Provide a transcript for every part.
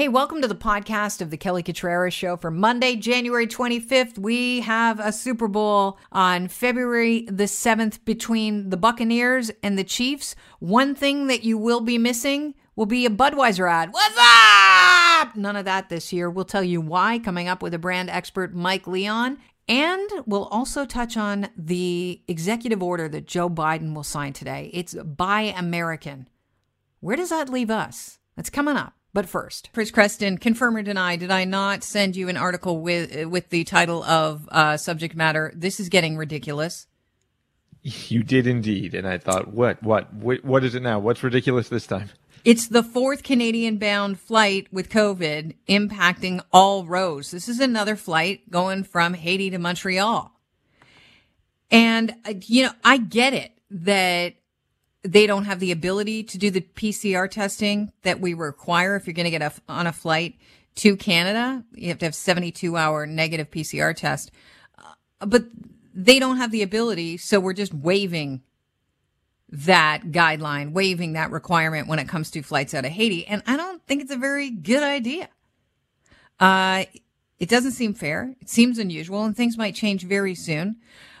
Hey, welcome to the podcast of the Kelly Cutrara Show for Monday, January 25th. We have a Super Bowl on February the 7th between the Buccaneers and the Chiefs. One thing that you will be missing will be a Budweiser ad. What's up? None of that this year. We'll tell you why coming up with a brand expert, Mike Leon. And we'll also touch on the executive order that Joe Biden will sign today. It's Buy American. Where does that leave us? That's coming up. But first, Chris Creston, confirm or deny, did I not send you an article with with the title of uh, subject matter? This is getting ridiculous. You did indeed, and I thought, what, what, what, what is it now? What's ridiculous this time? It's the fourth Canadian bound flight with COVID impacting all roads. This is another flight going from Haiti to Montreal. And, uh, you know, I get it that they don't have the ability to do the PCR testing that we require if you're going to get a, on a flight to Canada. You have to have 72 hour negative PCR test. Uh, but they don't have the ability. So we're just waiving that guideline, waiving that requirement when it comes to flights out of Haiti. And I don't think it's a very good idea. Uh, it doesn't seem fair. It seems unusual and things might change very soon.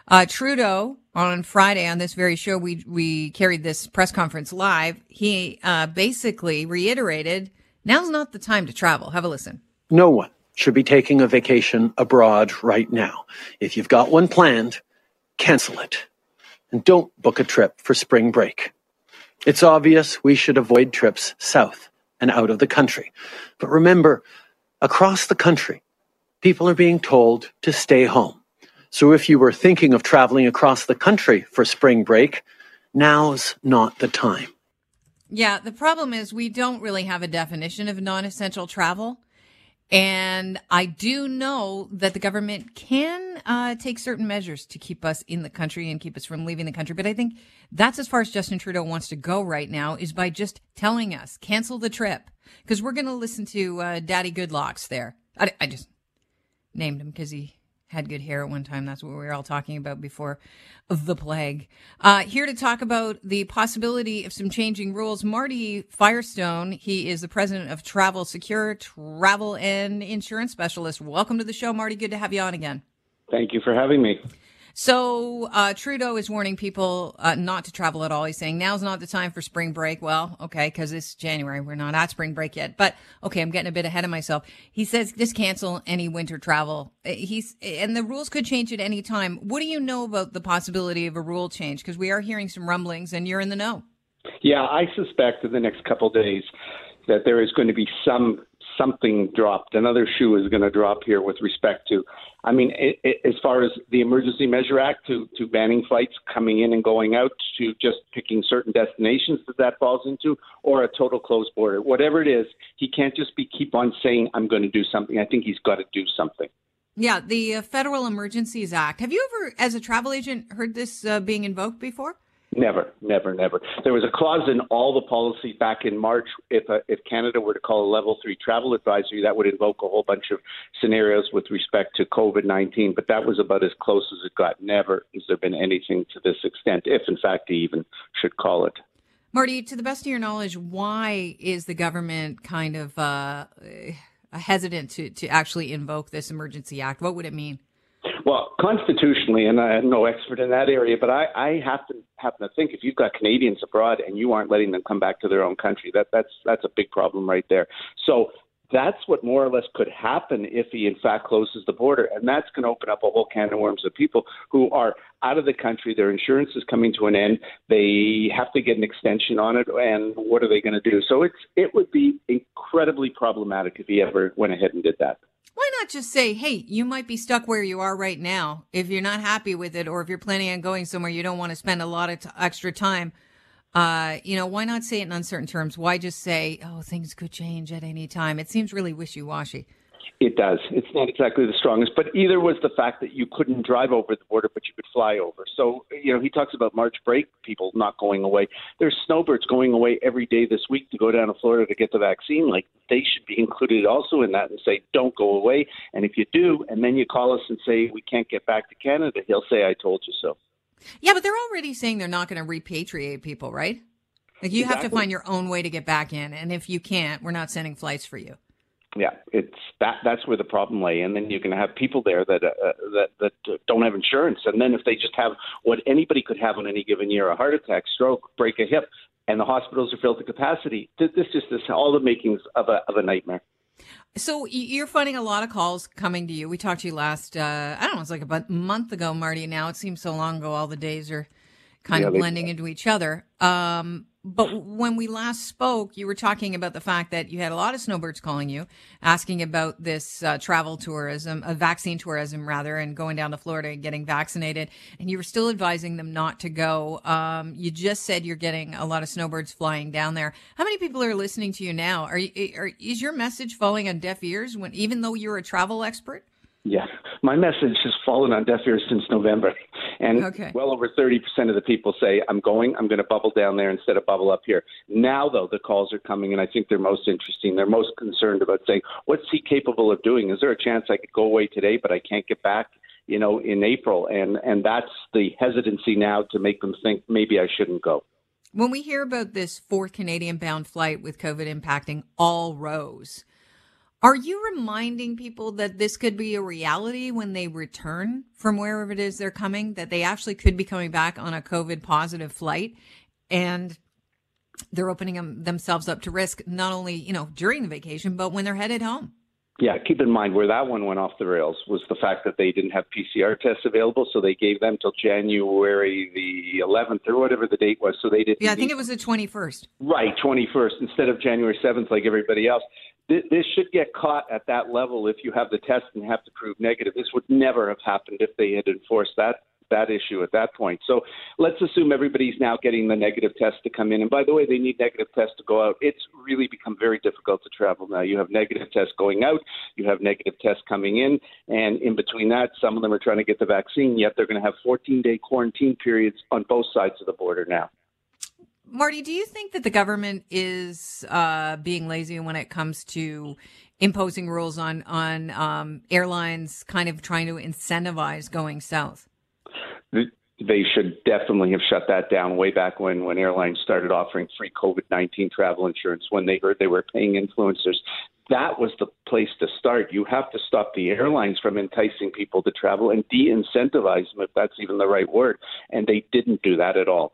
Uh, Trudeau on Friday on this very show, we we carried this press conference live. He uh, basically reiterated, "Now's not the time to travel." Have a listen. No one should be taking a vacation abroad right now. If you've got one planned, cancel it, and don't book a trip for spring break. It's obvious we should avoid trips south and out of the country, but remember, across the country, people are being told to stay home so if you were thinking of traveling across the country for spring break, now's not the time. Yeah, the problem is we don't really have a definition of non essential travel. And I do know that the government can uh, take certain measures to keep us in the country and keep us from leaving the country. But I think that's as far as Justin Trudeau wants to go right now is by just telling us, cancel the trip. Because we're going to listen to uh, Daddy Goodlocks there. I, I just named him because he had good hair at one time. That's what we were all talking about before the plague. Uh, here to talk about the possibility of some changing rules, Marty Firestone. He is the president of Travel Secure, travel and insurance specialist. Welcome to the show, Marty. Good to have you on again. Thank you for having me. So uh, Trudeau is warning people uh, not to travel at all. He's saying now's not the time for spring break. Well, okay, because it's January. We're not at spring break yet. But okay, I'm getting a bit ahead of myself. He says just cancel any winter travel. Uh, he's and the rules could change at any time. What do you know about the possibility of a rule change? Because we are hearing some rumblings, and you're in the know. Yeah, I suspect in the next couple days that there is going to be some something dropped. Another shoe is going to drop here with respect to, I mean, it, it, as far as the Emergency Measure Act to, to banning flights coming in and going out to just picking certain destinations that that falls into, or a total closed border. Whatever it is, he can't just be keep on saying, I'm going to do something. I think he's got to do something. Yeah, the uh, Federal Emergencies Act. Have you ever, as a travel agent, heard this uh, being invoked before? Never, never, never. There was a clause in all the policy back in March. If uh, if Canada were to call a level three travel advisory, that would invoke a whole bunch of scenarios with respect to COVID nineteen. But that was about as close as it got. Never has there been anything to this extent, if in fact he even should call it. Marty, to the best of your knowledge, why is the government kind of uh, hesitant to to actually invoke this emergency act? What would it mean? Well, constitutionally, and I'm no expert in that area, but I, I have to happen to think if you've got Canadians abroad and you aren't letting them come back to their own country, that that's that's a big problem right there. So that's what more or less could happen if he in fact closes the border, and that's going to open up a whole can of worms of people who are out of the country. Their insurance is coming to an end. They have to get an extension on it, and what are they going to do? So it's it would be incredibly problematic if he ever went ahead and did that. Not just say, hey, you might be stuck where you are right now. If you're not happy with it, or if you're planning on going somewhere you don't want to spend a lot of t- extra time, uh, you know, why not say it in uncertain terms? Why just say, oh, things could change at any time? It seems really wishy washy. It does. It's not exactly the strongest, but either was the fact that you couldn't drive over the border, but you could fly over. So, you know, he talks about March break people not going away. There's snowbirds going away every day this week to go down to Florida to get the vaccine. Like, they should be included also in that and say, don't go away. And if you do, and then you call us and say, we can't get back to Canada, he'll say, I told you so. Yeah, but they're already saying they're not going to repatriate people, right? Like, you exactly. have to find your own way to get back in. And if you can't, we're not sending flights for you. Yeah, it's that. That's where the problem lay, and then you're going to have people there that uh, that that don't have insurance, and then if they just have what anybody could have on any given year—a heart attack, stroke, break a hip, and the hospitals are filled to capacity. This just is all the makings of a of a nightmare. So you're finding a lot of calls coming to you. We talked to you last, uh, I don't know, it's like about a month ago, Marty. Now it seems so long ago. All the days are kind yeah, of blending they, into each other. Um, but when we last spoke, you were talking about the fact that you had a lot of snowbirds calling you, asking about this uh, travel tourism, uh, vaccine tourism rather, and going down to Florida and getting vaccinated. And you were still advising them not to go. Um, you just said you're getting a lot of snowbirds flying down there. How many people are listening to you now? Are, you, are is your message falling on deaf ears when, even though you're a travel expert? Yeah, my message has fallen on deaf ears since November, and okay. well over 30% of the people say, "I'm going. I'm going to bubble down there instead of bubble up here." Now, though, the calls are coming, and I think they're most interesting. They're most concerned about saying, "What's he capable of doing? Is there a chance I could go away today, but I can't get back?" You know, in April, and and that's the hesitancy now to make them think maybe I shouldn't go. When we hear about this fourth Canadian bound flight with COVID impacting all rows, are you reminding people that this could be a reality when they return from wherever it is they're coming, that they actually could be coming back on a COVID positive flight and they're opening them, themselves up to risk not only, you know, during the vacation, but when they're headed home? Yeah, keep in mind where that one went off the rails was the fact that they didn't have PCR tests available, so they gave them till January the 11th or whatever the date was. So they didn't. Yeah, I think it was the 21st. Right, 21st instead of January 7th, like everybody else this should get caught at that level if you have the test and have to prove negative. This would never have happened if they had enforced that that issue at that point. So let's assume everybody's now getting the negative test to come in. And by the way, they need negative tests to go out. It's really become very difficult to travel now. You have negative tests going out, you have negative tests coming in, and in between that, some of them are trying to get the vaccine, yet they're going to have 14 day quarantine periods on both sides of the border now. Marty, do you think that the government is uh, being lazy when it comes to imposing rules on on um, airlines, kind of trying to incentivize going south? They should definitely have shut that down way back when when airlines started offering free COVID nineteen travel insurance when they heard they were paying influencers. That was the place to start. You have to stop the airlines from enticing people to travel and de incentivize them, if that's even the right word. And they didn't do that at all.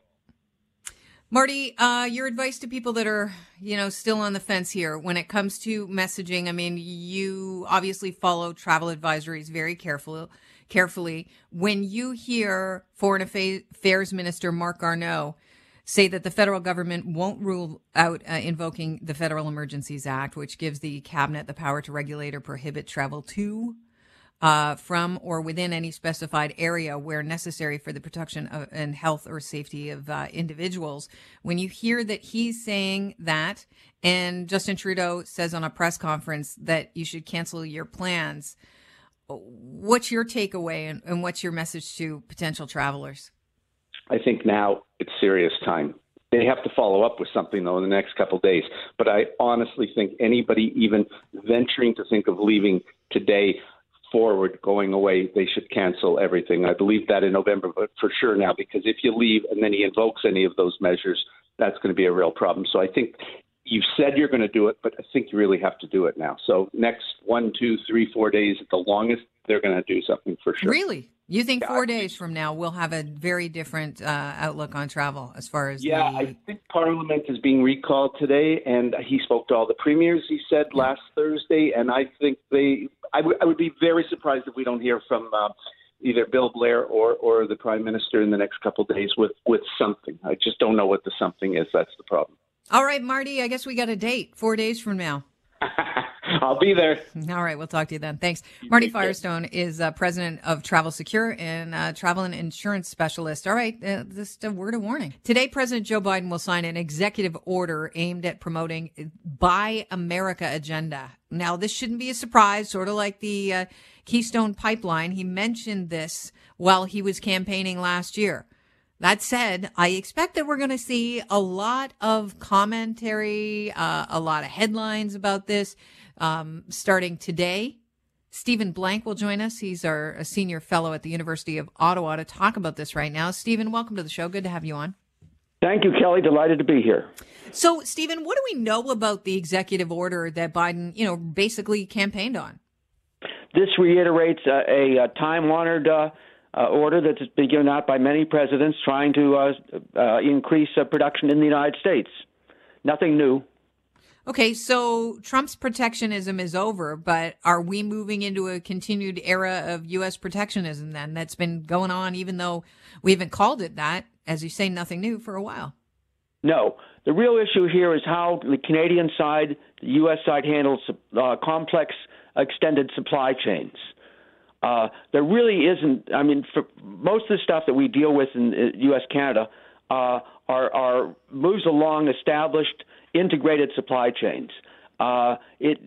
Marty, uh, your advice to people that are, you know, still on the fence here when it comes to messaging. I mean, you obviously follow travel advisories very carefully. Carefully, when you hear Foreign Affairs Minister Marc Garneau say that the federal government won't rule out uh, invoking the Federal Emergencies Act, which gives the cabinet the power to regulate or prohibit travel to uh, from or within any specified area where necessary for the protection of, and health or safety of uh, individuals. When you hear that he's saying that, and Justin Trudeau says on a press conference that you should cancel your plans, what's your takeaway and, and what's your message to potential travelers? I think now it's serious time. They have to follow up with something though in the next couple of days. But I honestly think anybody even venturing to think of leaving today forward going away, they should cancel everything. I believe that in November, but for sure now, because if you leave and then he invokes any of those measures, that's going to be a real problem. So I think you've said you're going to do it, but I think you really have to do it now. So next one, two, three, four days at the longest, they're going to do something for sure. Really? You think four yeah, days from now we'll have a very different uh, outlook on travel as far as yeah, the... I think Parliament is being recalled today, and he spoke to all the premiers. He said last Thursday, and I think they. I, w- I would be very surprised if we don't hear from uh, either Bill Blair or or the Prime Minister in the next couple of days with with something. I just don't know what the something is. That's the problem. All right, Marty. I guess we got a date four days from now. I'll be there. All right, we'll talk to you then. Thanks. Marty Firestone is uh, president of Travel Secure and uh, travel and insurance specialist. All right, uh, just a word of warning. Today, President Joe Biden will sign an executive order aimed at promoting Buy America agenda. Now, this shouldn't be a surprise, sort of like the uh, Keystone Pipeline. He mentioned this while he was campaigning last year. That said, I expect that we're going to see a lot of commentary, uh, a lot of headlines about this um, starting today. Stephen Blank will join us. He's our senior fellow at the University of Ottawa to talk about this right now. Stephen, welcome to the show. Good to have you on. Thank you, Kelly. Delighted to be here. So, Stephen, what do we know about the executive order that Biden, you know, basically campaigned on? This reiterates uh, a, a time-honored uh, uh, order that's been given out by many presidents trying to uh, uh, increase uh, production in the United States. Nothing new. Okay, so Trump's protectionism is over, but are we moving into a continued era of U.S. protectionism then that's been going on, even though we haven't called it that, as you say, nothing new for a while? No. The real issue here is how the Canadian side, the U.S. side handles uh, complex extended supply chains. Uh, there really isn't. I mean, for most of the stuff that we deal with in U.S. Canada uh, are, are moves along established integrated supply chains. Uh, it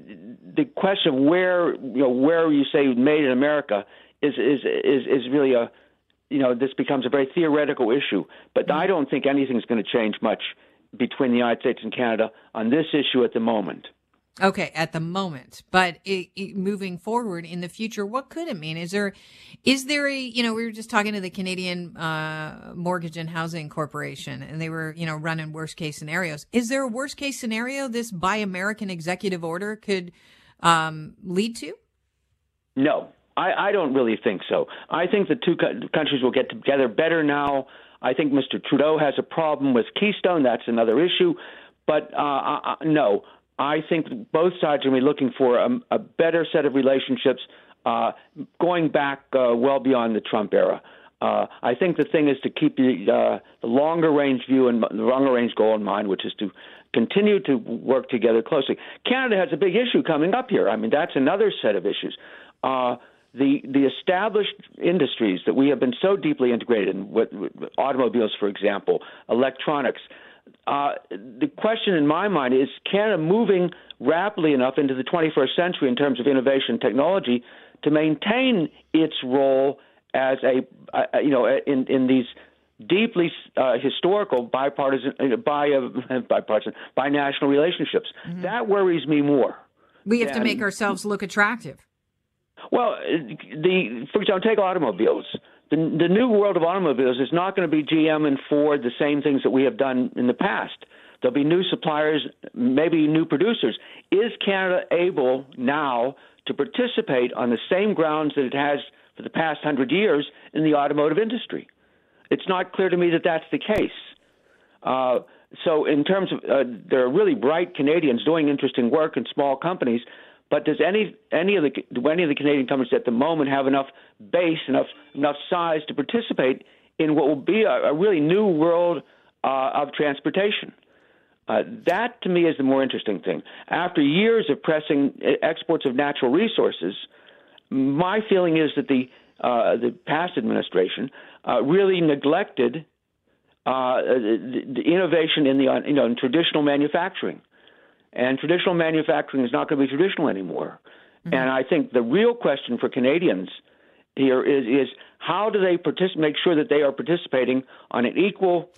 the question of where you know where you say made in America is is is is really a you know this becomes a very theoretical issue. But I don't think anything's going to change much between the United States and Canada on this issue at the moment. Okay, at the moment, but it, it, moving forward in the future, what could it mean? Is there, is there a, you know, we were just talking to the Canadian uh, Mortgage and Housing Corporation, and they were, you know, running worst case scenarios. Is there a worst case scenario this Buy American executive order could um, lead to? No, I, I don't really think so. I think the two co- countries will get together better now. I think Mr. Trudeau has a problem with Keystone. That's another issue. But uh, uh, no, I think both sides are going to be looking for a, a better set of relationships uh, going back uh, well beyond the Trump era. Uh, I think the thing is to keep the, uh, the longer range view and the longer range goal in mind, which is to continue to work together closely. Canada has a big issue coming up here. I mean, that's another set of issues. Uh, the the established industries that we have been so deeply integrated in, with, with automobiles, for example, electronics, uh, the question in my mind is Canada moving rapidly enough into the 21st century in terms of innovation and technology to maintain its role as a, uh, you know, in, in these deeply uh, historical bipartisan, uh, bi, uh, bipartisan, binational relationships. Mm-hmm. That worries me more. We have than, to make ourselves look attractive. Well, the for example, take automobiles the, the new world of automobiles is not going to be GM and Ford, the same things that we have done in the past. There'll be new suppliers, maybe new producers. Is Canada able now to participate on the same grounds that it has for the past hundred years in the automotive industry? It's not clear to me that that's the case. Uh, so, in terms of, uh, there are really bright Canadians doing interesting work in small companies, but does any any of the do any of the Canadian companies at the moment have enough base, enough enough size to participate in what will be a, a really new world uh, of transportation? Uh, that to me is the more interesting thing. After years of pressing exports of natural resources, my feeling is that the uh, the past administration uh, really neglected uh, the, the, innovation in the you know in traditional manufacturing. And traditional manufacturing is not going to be traditional anymore. Mm-hmm. And I think the real question for Canadians here is is how do they partic- make sure that they are participating on an equal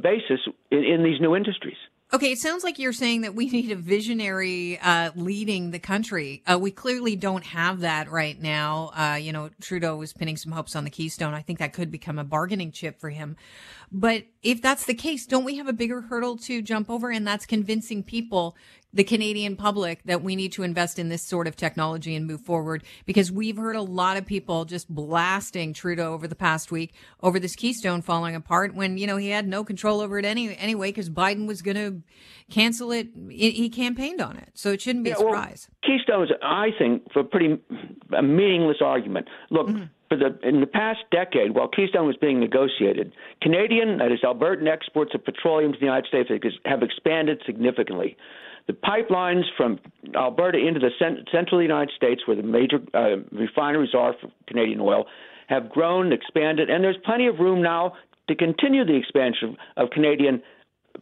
basis in, in these new industries? Okay, it sounds like you're saying that we need a visionary uh, leading the country. Uh, we clearly don't have that right now. Uh, you know, Trudeau was pinning some hopes on the Keystone. I think that could become a bargaining chip for him. But if that's the case, don't we have a bigger hurdle to jump over? And that's convincing people the Canadian public that we need to invest in this sort of technology and move forward because we've heard a lot of people just blasting Trudeau over the past week over this Keystone falling apart when, you know, he had no control over it any, anyway because Biden was going to cancel it. He campaigned on it. So it shouldn't be yeah, a surprise. Well, Keystone is, I think, for a pretty a meaningless argument. Look, mm-hmm. For the, in the past decade, while Keystone was being negotiated, Canadian, that is Albertan exports of petroleum to the United States have expanded significantly. The pipelines from Alberta into the cent- central United States, where the major uh, refineries are for Canadian oil, have grown, expanded, and there's plenty of room now to continue the expansion of Canadian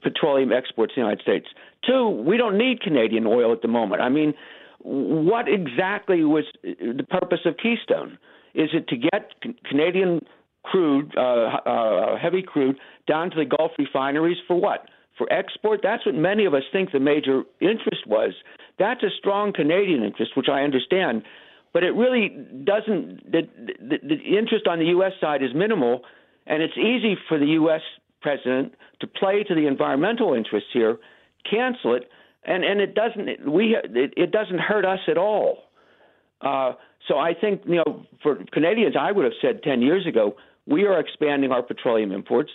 petroleum exports to the United States. Two, we don't need Canadian oil at the moment. I mean, what exactly was the purpose of Keystone? Is it to get Canadian crude, uh, uh, heavy crude, down to the Gulf refineries for what? For export. That's what many of us think the major interest was. That's a strong Canadian interest, which I understand, but it really doesn't. The, the, the interest on the U.S. side is minimal, and it's easy for the U.S. president to play to the environmental interests here, cancel it, and and it doesn't we it, it doesn't hurt us at all. Uh, so I think you know for Canadians, I would have said ten years ago we are expanding our petroleum imports.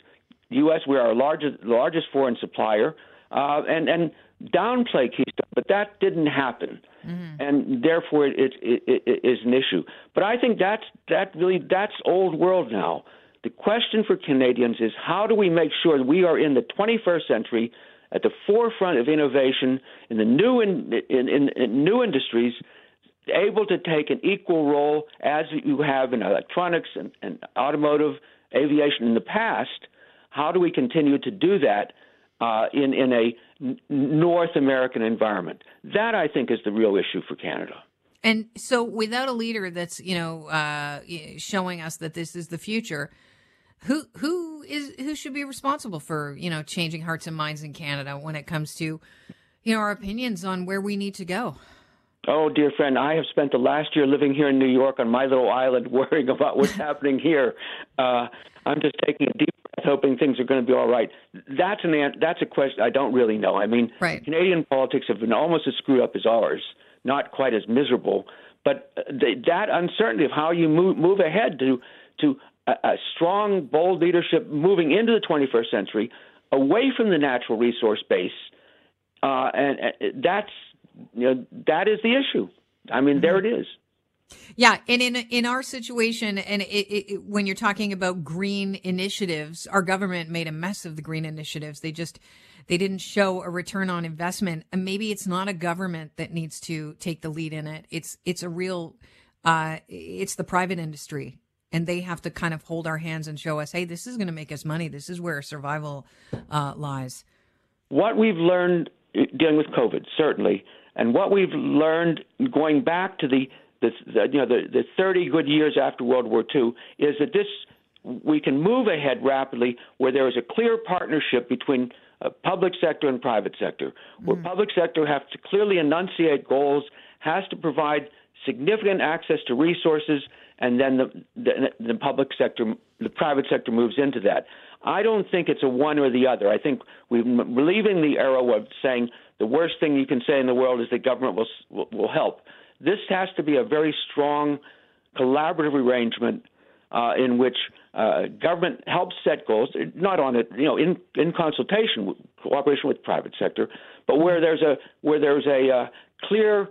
U.S. we are our largest largest foreign supplier, uh, and and downplay Keystone, but that didn't happen, mm-hmm. and therefore it, it, it, it is an issue. But I think that's that really that's old world now. The question for Canadians is how do we make sure that we are in the 21st century at the forefront of innovation in the new in, in, in, in new industries, able to take an equal role as you have in electronics and, and automotive aviation in the past. How do we continue to do that uh, in in a North American environment? That I think is the real issue for Canada. And so, without a leader that's you know uh, showing us that this is the future, who who is who should be responsible for you know changing hearts and minds in Canada when it comes to you know our opinions on where we need to go? Oh, dear friend, I have spent the last year living here in New York on my little island, worrying about what's happening here. Uh, I'm just taking a deep hoping things are going to be all right. That's an that's a question I don't really know. I mean, right. Canadian politics have been almost as screwed up as ours, not quite as miserable. But the, that uncertainty of how you move, move ahead to to a, a strong, bold leadership moving into the 21st century, away from the natural resource base, uh, and, and that's you know that is the issue. I mean, mm-hmm. there it is. Yeah, and in in our situation, and it, it, when you're talking about green initiatives, our government made a mess of the green initiatives. They just they didn't show a return on investment, and maybe it's not a government that needs to take the lead in it. It's it's a real, uh, it's the private industry and they have to kind of hold our hands and show us, hey, this is going to make us money. This is where survival uh, lies. What we've learned uh, dealing with COVID, certainly, and what we've learned going back to the, the, the you know the, the 30 good years after World War II is that this we can move ahead rapidly where there is a clear partnership between uh, public sector and private sector, where mm. public sector has to clearly enunciate goals, has to provide significant access to resources, and then the, the, the public sector, the private sector moves into that. I don't think it's a one or the other. I think we're leaving the era of saying the worst thing you can say in the world is that government will will, will help. This has to be a very strong collaborative arrangement uh, in which uh, government helps set goals, not on it, you know, in in consultation, cooperation with private sector, but where there's a where there's a uh, clear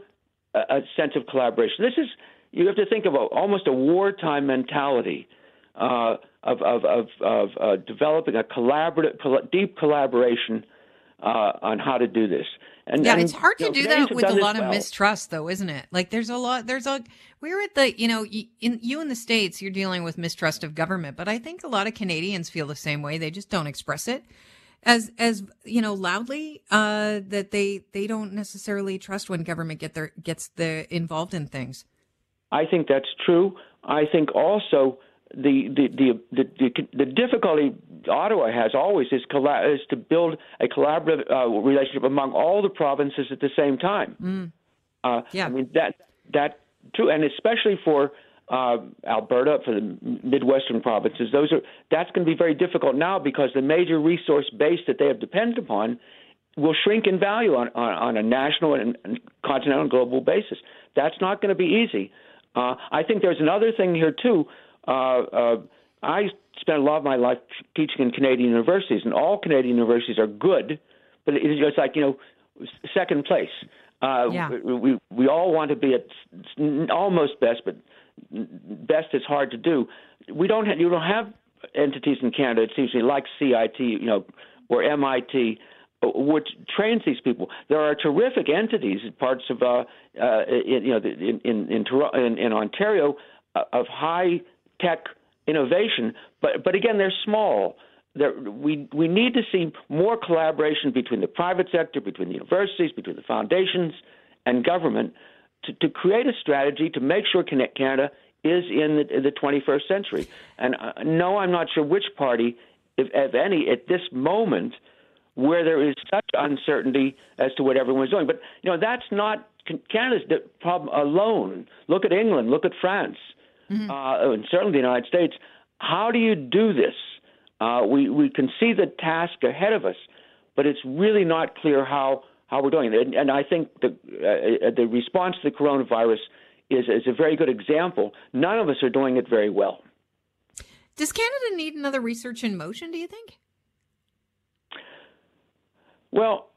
uh, a sense of collaboration. This is you have to think of a, almost a wartime mentality uh, of of of, of uh, developing a collaborative, deep collaboration uh, on how to do this. And, yeah, and, it's hard to know, do that with a lot of well. mistrust, though, isn't it? Like, there's a lot. There's a. We're at the. You know, in you in the states, you're dealing with mistrust of government, but I think a lot of Canadians feel the same way. They just don't express it as as you know loudly uh, that they they don't necessarily trust when government get their gets the involved in things. I think that's true. I think also the the the the, the, difficulty Ottawa has always is, colla- is to build a collaborative uh, relationship among all the provinces at the same time. Mm. Uh, yeah, I mean that that too, and especially for uh, Alberta, for the Midwestern provinces, those are that's going to be very difficult now because the major resource base that they have depended upon will shrink in value on, on, on a national and, and continental and global basis. That's not going to be easy. Uh, I think there's another thing here too. Uh, uh, I spent a lot of my life teaching in Canadian universities, and all Canadian universities are good, but it's just like you know, second place. Uh, yeah. we, we all want to be at almost best, but best is hard to do. We don't have, you don't have entities in Canada. It seems to me like CIT, you know, or MIT which trains these people. There are terrific entities in parts of uh, uh, in, you know in in in, in, in Ontario uh, of high tech innovation, but but again they're small. We we need to see more collaboration between the private sector, between the universities, between the foundations, and government to, to create a strategy to make sure Canada is in the, the 21st century. And uh, no, I'm not sure which party, if, if any, at this moment where there is such uncertainty as to what everyone's doing. But you know that's not Canada's problem alone. Look at England. Look at France, mm-hmm. uh, and certainly the United States. How do you do this Uh, we we can see the task ahead of us, but it's really not clear how how we're doing it. And, and I think the uh, the response to the coronavirus is is a very good example. None of us are doing it very well. Does Canada need another research in motion? Do you think? Well,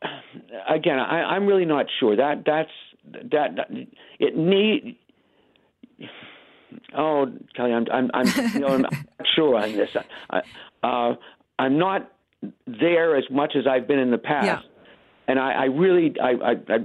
again, I, I'm really not sure. That that's that, that it need. Oh, Kelly, I'm I'm I'm, you know, I'm not sure on this. I, uh, I'm not there as much as I've been in the past, Yeah. and I, I really I, I, I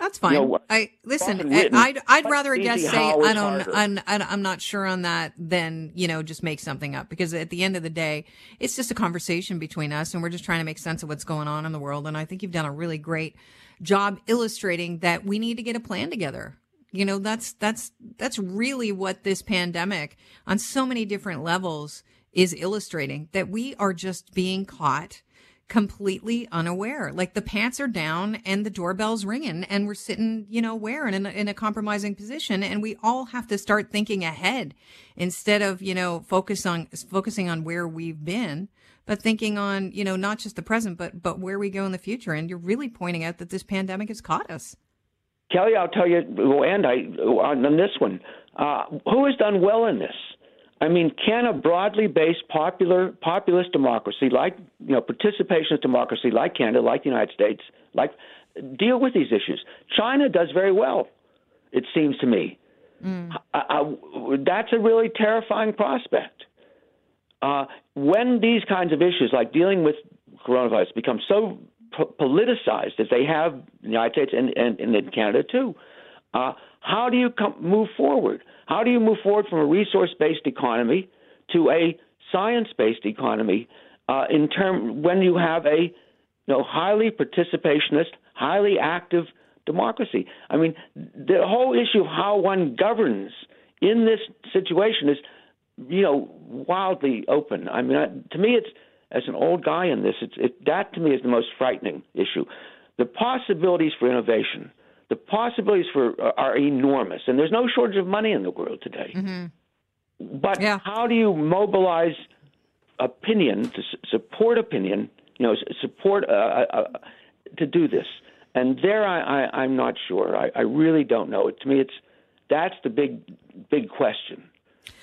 That's fine. know, I listen. I- written, I'd I'd rather a guest say I don't. I'm, I'm not sure on that than you know just make something up because at the end of the day, it's just a conversation between us and we're just trying to make sense of what's going on in the world. And I think you've done a really great job illustrating that we need to get a plan together. You know, that's that's that's really what this pandemic on so many different levels is illustrating that we are just being caught completely unaware. Like the pants are down and the doorbell's ringing and we're sitting, you know, where in a, in a compromising position. And we all have to start thinking ahead instead of, you know, focus on, focusing on where we've been, but thinking on, you know, not just the present, but, but where we go in the future. And you're really pointing out that this pandemic has caught us. Kelly, I'll tell you, well, and I on on this one, uh, who has done well in this? I mean, can a broadly based popular populist democracy like you know participationist democracy like Canada, like the United States, like deal with these issues? China does very well, it seems to me. I, I, that's a really terrifying prospect. Uh, when these kinds of issues, like dealing with coronavirus, become so po- politicized as they have in the United States and, and, and in Canada too, uh, how do you come, move forward? How do you move forward from a resource-based economy to a science-based economy uh, in term when you have a you know highly participationist, highly active democracy? I mean, the whole issue of how one governs in this situation is you know wildly open. I mean, to me, it's as an old guy in this, it's it, that to me is the most frightening issue. The possibilities for innovation, the possibilities for uh, are enormous, and there's no shortage of money in the world today. But Yeah. how do you mobilize opinion to s- support opinion? You know, s- support uh, uh, uh, to do this. And there, I, I, I'm not sure. I, I really don't know. It, To me, it's that's the big, big question.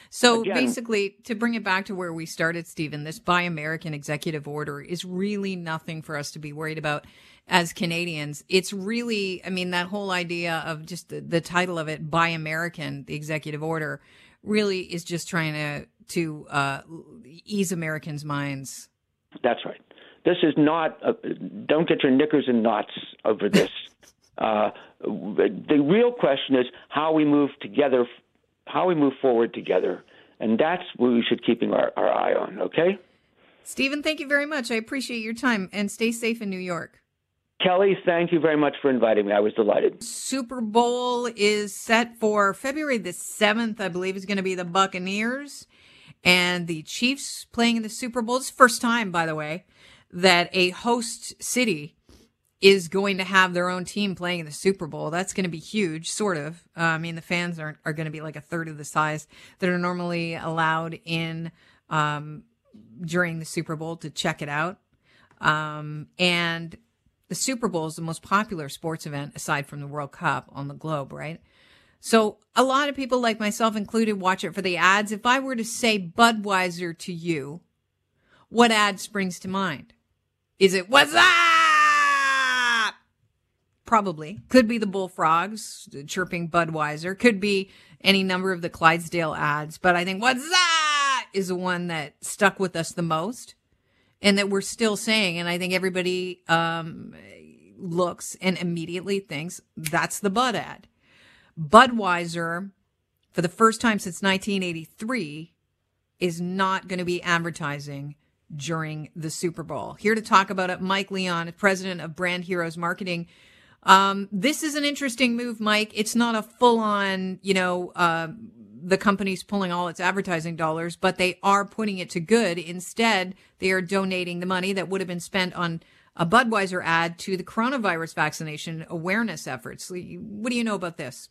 So Again- basically, to bring it back to where we started, Stephen, this Buy American executive order is really nothing for us to be worried about as Canadians. It's really, I mean, that whole idea of just the, the title of it, Buy American, the executive order, really is just trying to to uh, ease Americans' minds. That's right. This is not. A, don't get your knickers in knots over this. uh, the real question is how we move together, how we move forward together, and that's what we should keeping our, our eye on. Okay, Stephen, thank you very much. I appreciate your time and stay safe in New York. Kelly. Thank you very much for inviting me. I was delighted. Super Bowl is set for February the 7th, I believe is going to be the Buccaneers and the Chiefs playing in the Super Bowl. It's the first time, by the way, that a host city is going to have their own team playing in the Super Bowl. That's going to be huge, sort of. Uh, I mean, the fans are, are going to be like a third of the size that are normally allowed in um, during the Super Bowl to check it out. Um, and the Super Bowl is the most popular sports event aside from the World Cup on the globe, right? So a lot of people, like myself included, watch it for the ads. If I were to say Budweiser to you, what ad springs to mind? Is it what's up? Probably. Could be the bullfrogs chirping Budweiser. Could be any number of the Clydesdale ads. But I think what's that is the one that stuck with us the most and that we're still saying. And I think everybody um, looks and immediately thinks that's the Bud ad. Budweiser, for the first time since 1983, is not going to be advertising during the Super Bowl. Here to talk about it, Mike Leon, president of Brand Heroes Marketing. Um, this is an interesting move, Mike. It's not a full on, you know, uh, the company's pulling all its advertising dollars, but they are putting it to good. Instead, they are donating the money that would have been spent on a Budweiser ad to the coronavirus vaccination awareness efforts. What do you know about this?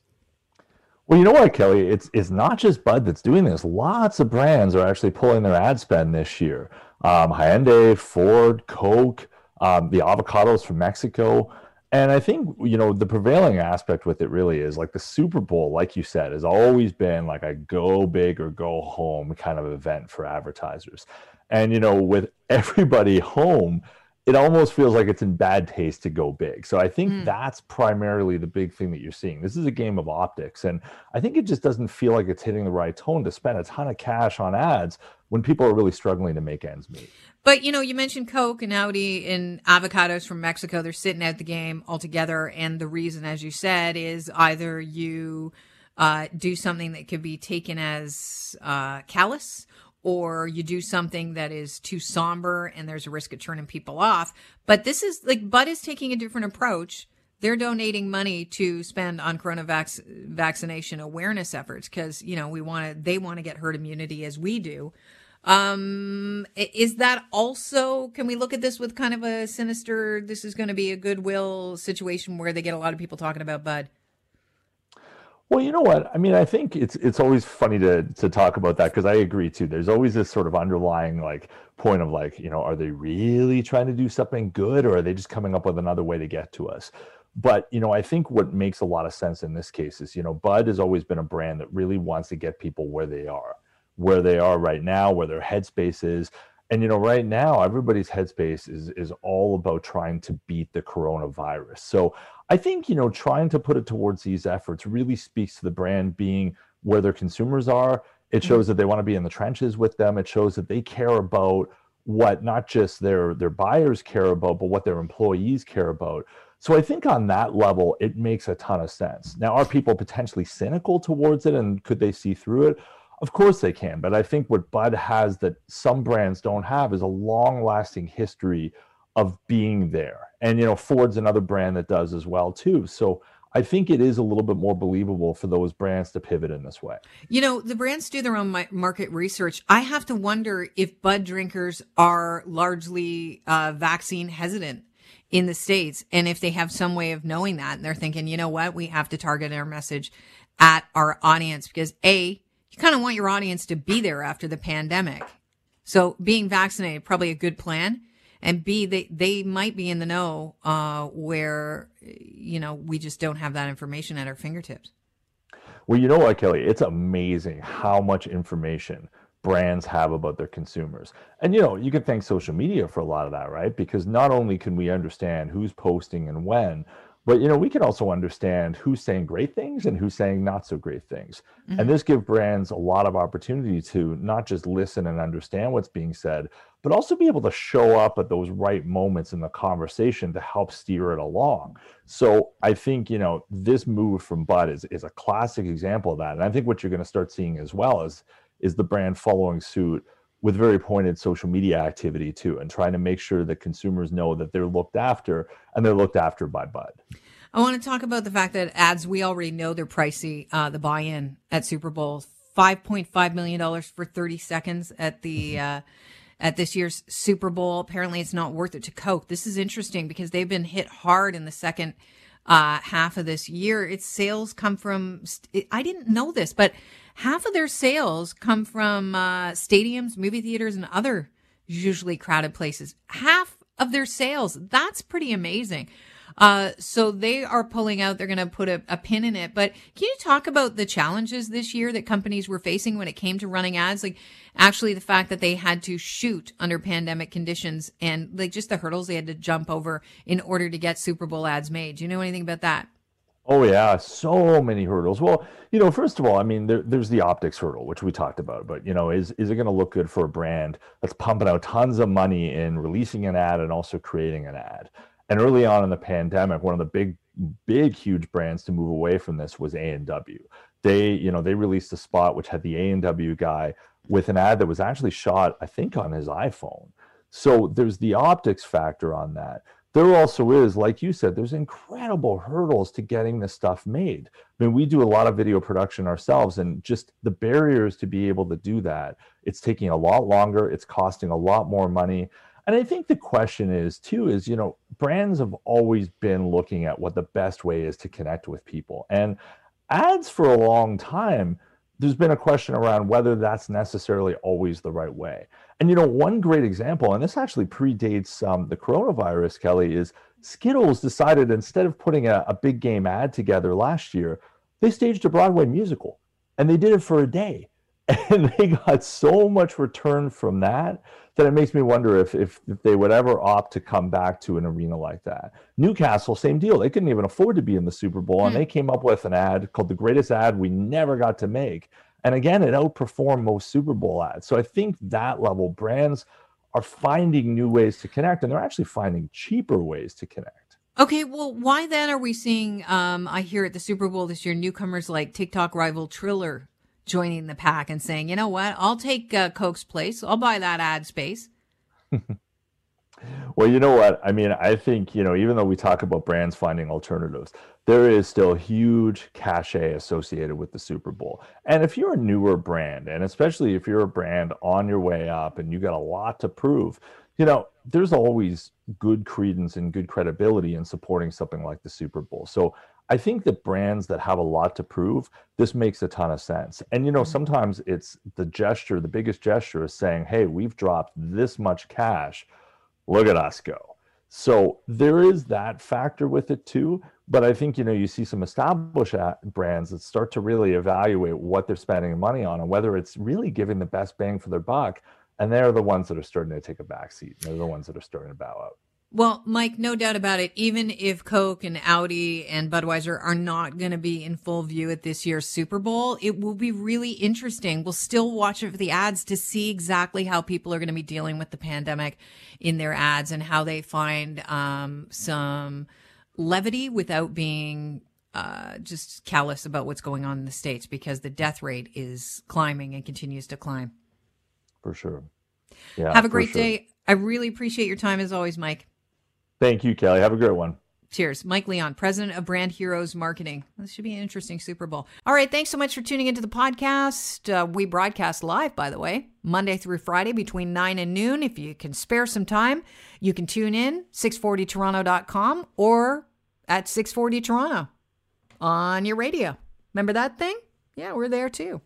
Well, you know what, Kelly? It's it's not just Bud that's doing this. Lots of brands are actually pulling their ad spend this year. Um, Hyundai, Ford, Coke, um, the avocados from Mexico. And I think, you know, the prevailing aspect with it really is like the Super Bowl, like you said, has always been like a go big or go home kind of event for advertisers. And, you know, with everybody home, it almost feels like it's in bad taste to go big. So I think mm. that's primarily the big thing that you're seeing. This is a game of optics. And I think it just doesn't feel like it's hitting the right tone to spend a ton of cash on ads when people are really struggling to make ends meet. But you know, you mentioned Coke and Audi and avocados from Mexico. They're sitting out the game altogether. And the reason, as you said, is either you uh, do something that could be taken as uh, callous or you do something that is too somber and there's a risk of turning people off. But this is like Bud is taking a different approach. They're donating money to spend on corona vac- vaccination awareness efforts because you know we want to they want to get herd immunity as we do. Um, is that also? Can we look at this with kind of a sinister? This is going to be a goodwill situation where they get a lot of people talking about Bud. Well, you know what? I mean, I think it's it's always funny to to talk about that because I agree too. There's always this sort of underlying like point of like, you know, are they really trying to do something good or are they just coming up with another way to get to us? But, you know, I think what makes a lot of sense in this case is, you know, Bud has always been a brand that really wants to get people where they are, where they are right now, where their headspace is. And you know, right now everybody's headspace is is all about trying to beat the coronavirus. So I think, you know, trying to put it towards these efforts really speaks to the brand being where their consumers are. It mm-hmm. shows that they want to be in the trenches with them. It shows that they care about what not just their their buyers care about, but what their employees care about. So I think on that level, it makes a ton of sense. Now, are people potentially cynical towards it and could they see through it? Of course they can. But I think what Bud has that some brands don't have is a long lasting history of being there. And you know, Ford's another brand that does as well too. So I think it is a little bit more believable for those brands to pivot in this way. You know, the brands do their own market research. I have to wonder if Bud drinkers are largely uh, vaccine hesitant in the States and if they have some way of knowing that. And they're thinking, you know what, we have to target our message at our audience because A, you kind of want your audience to be there after the pandemic. So being vaccinated, probably a good plan and B, they, they might be in the know, uh, where, you know, we just don't have that information at our fingertips. Well, you know what, Kelly? It's amazing how much information brands have about their consumers. And, you know, you can thank social media for a lot of that, right? Because not only can we understand who's posting and when, but you know we can also understand who's saying great things and who's saying not so great things. Mm-hmm. and this gives brands a lot of opportunity to not just listen and understand what's being said but also be able to show up at those right moments in the conversation to help steer it along. So i think you know this move from bud is, is a classic example of that. And i think what you're going to start seeing as well is is the brand following suit with very pointed social media activity too, and trying to make sure that consumers know that they're looked after and they're looked after by Bud. I want to talk about the fact that ads, we already know they're pricey. Uh, the buy in at Super Bowl, $5.5 million for 30 seconds at the. Mm-hmm. Uh, at this year's Super Bowl. Apparently, it's not worth it to Coke. This is interesting because they've been hit hard in the second uh, half of this year. Its sales come from, I didn't know this, but half of their sales come from uh, stadiums, movie theaters, and other usually crowded places. Half of their sales. That's pretty amazing. Uh, so they are pulling out. They're going to put a, a, pin in it. But can you talk about the challenges this year that companies were facing when it came to running ads? Like actually the fact that they had to shoot under pandemic conditions and like just the hurdles they had to jump over in order to get Super Bowl ads made. Do you know anything about that? Oh yeah, so many hurdles. Well, you know, first of all, I mean, there, there's the optics hurdle, which we talked about. But you know, is is it going to look good for a brand that's pumping out tons of money in releasing an ad and also creating an ad? And early on in the pandemic, one of the big, big, huge brands to move away from this was A and W. They, you know, they released a spot which had the A and W guy with an ad that was actually shot, I think, on his iPhone. So there's the optics factor on that there also is, like you said, there's incredible hurdles to getting this stuff made. I mean, we do a lot of video production ourselves, and just the barriers to be able to do that, it's taking a lot longer, it's costing a lot more money. And I think the question is, too, is, you know, brands have always been looking at what the best way is to connect with people. And ads for a long time, there's been a question around whether that's necessarily always the right way. And you know, one great example, and this actually predates um, the coronavirus, Kelly, is Skittles decided instead of putting a, a big game ad together last year, they staged a Broadway musical, and they did it for a day, and they got so much return from that that it makes me wonder if, if, if they would ever opt to come back to an arena like that. Newcastle, same deal. They couldn't even afford to be in the Super Bowl, and hmm. they came up with an ad called the greatest ad we never got to make. And again, it outperformed most Super Bowl ads. So I think that level brands are finding new ways to connect, and they're actually finding cheaper ways to connect. Okay, well, why then are we seeing? Um, I hear at the Super Bowl this year, newcomers like TikTok rival Triller joining the pack and saying, you know what, I'll take uh, Coke's place. I'll buy that ad space. well, you know what? I mean, I think, you know, even though we talk about brands finding alternatives, there is still huge cachet associated with the Super Bowl. And if you're a newer brand, and especially if you're a brand on your way up and you got a lot to prove, you know, there's always good credence and good credibility in supporting something like the Super Bowl. So I think that brands that have a lot to prove, this makes a ton of sense. And you know, mm-hmm. sometimes it's the gesture, the biggest gesture is saying, "Hey, we've dropped this much cash. Look at us go." So there is that factor with it too. But I think you know you see some established brands that start to really evaluate what they're spending money on and whether it's really giving the best bang for their buck. And they're the ones that are starting to take a backseat. They're the ones that are starting to bow out. Well, Mike, no doubt about it. Even if Coke and Audi and Budweiser are not going to be in full view at this year's Super Bowl, it will be really interesting. We'll still watch it for the ads to see exactly how people are going to be dealing with the pandemic in their ads and how they find um, some levity without being uh, just callous about what's going on in the States because the death rate is climbing and continues to climb. For sure. Yeah. Have a great sure. day. I really appreciate your time as always, Mike. Thank you, Kelly. Have a great one. Cheers. Mike Leon, president of Brand Heroes Marketing. This should be an interesting Super Bowl. All right. Thanks so much for tuning into the podcast. Uh, we broadcast live, by the way, Monday through Friday between 9 and noon. If you can spare some time, you can tune in 640toronto.com or at 640 Toronto on your radio. Remember that thing? Yeah, we're there too.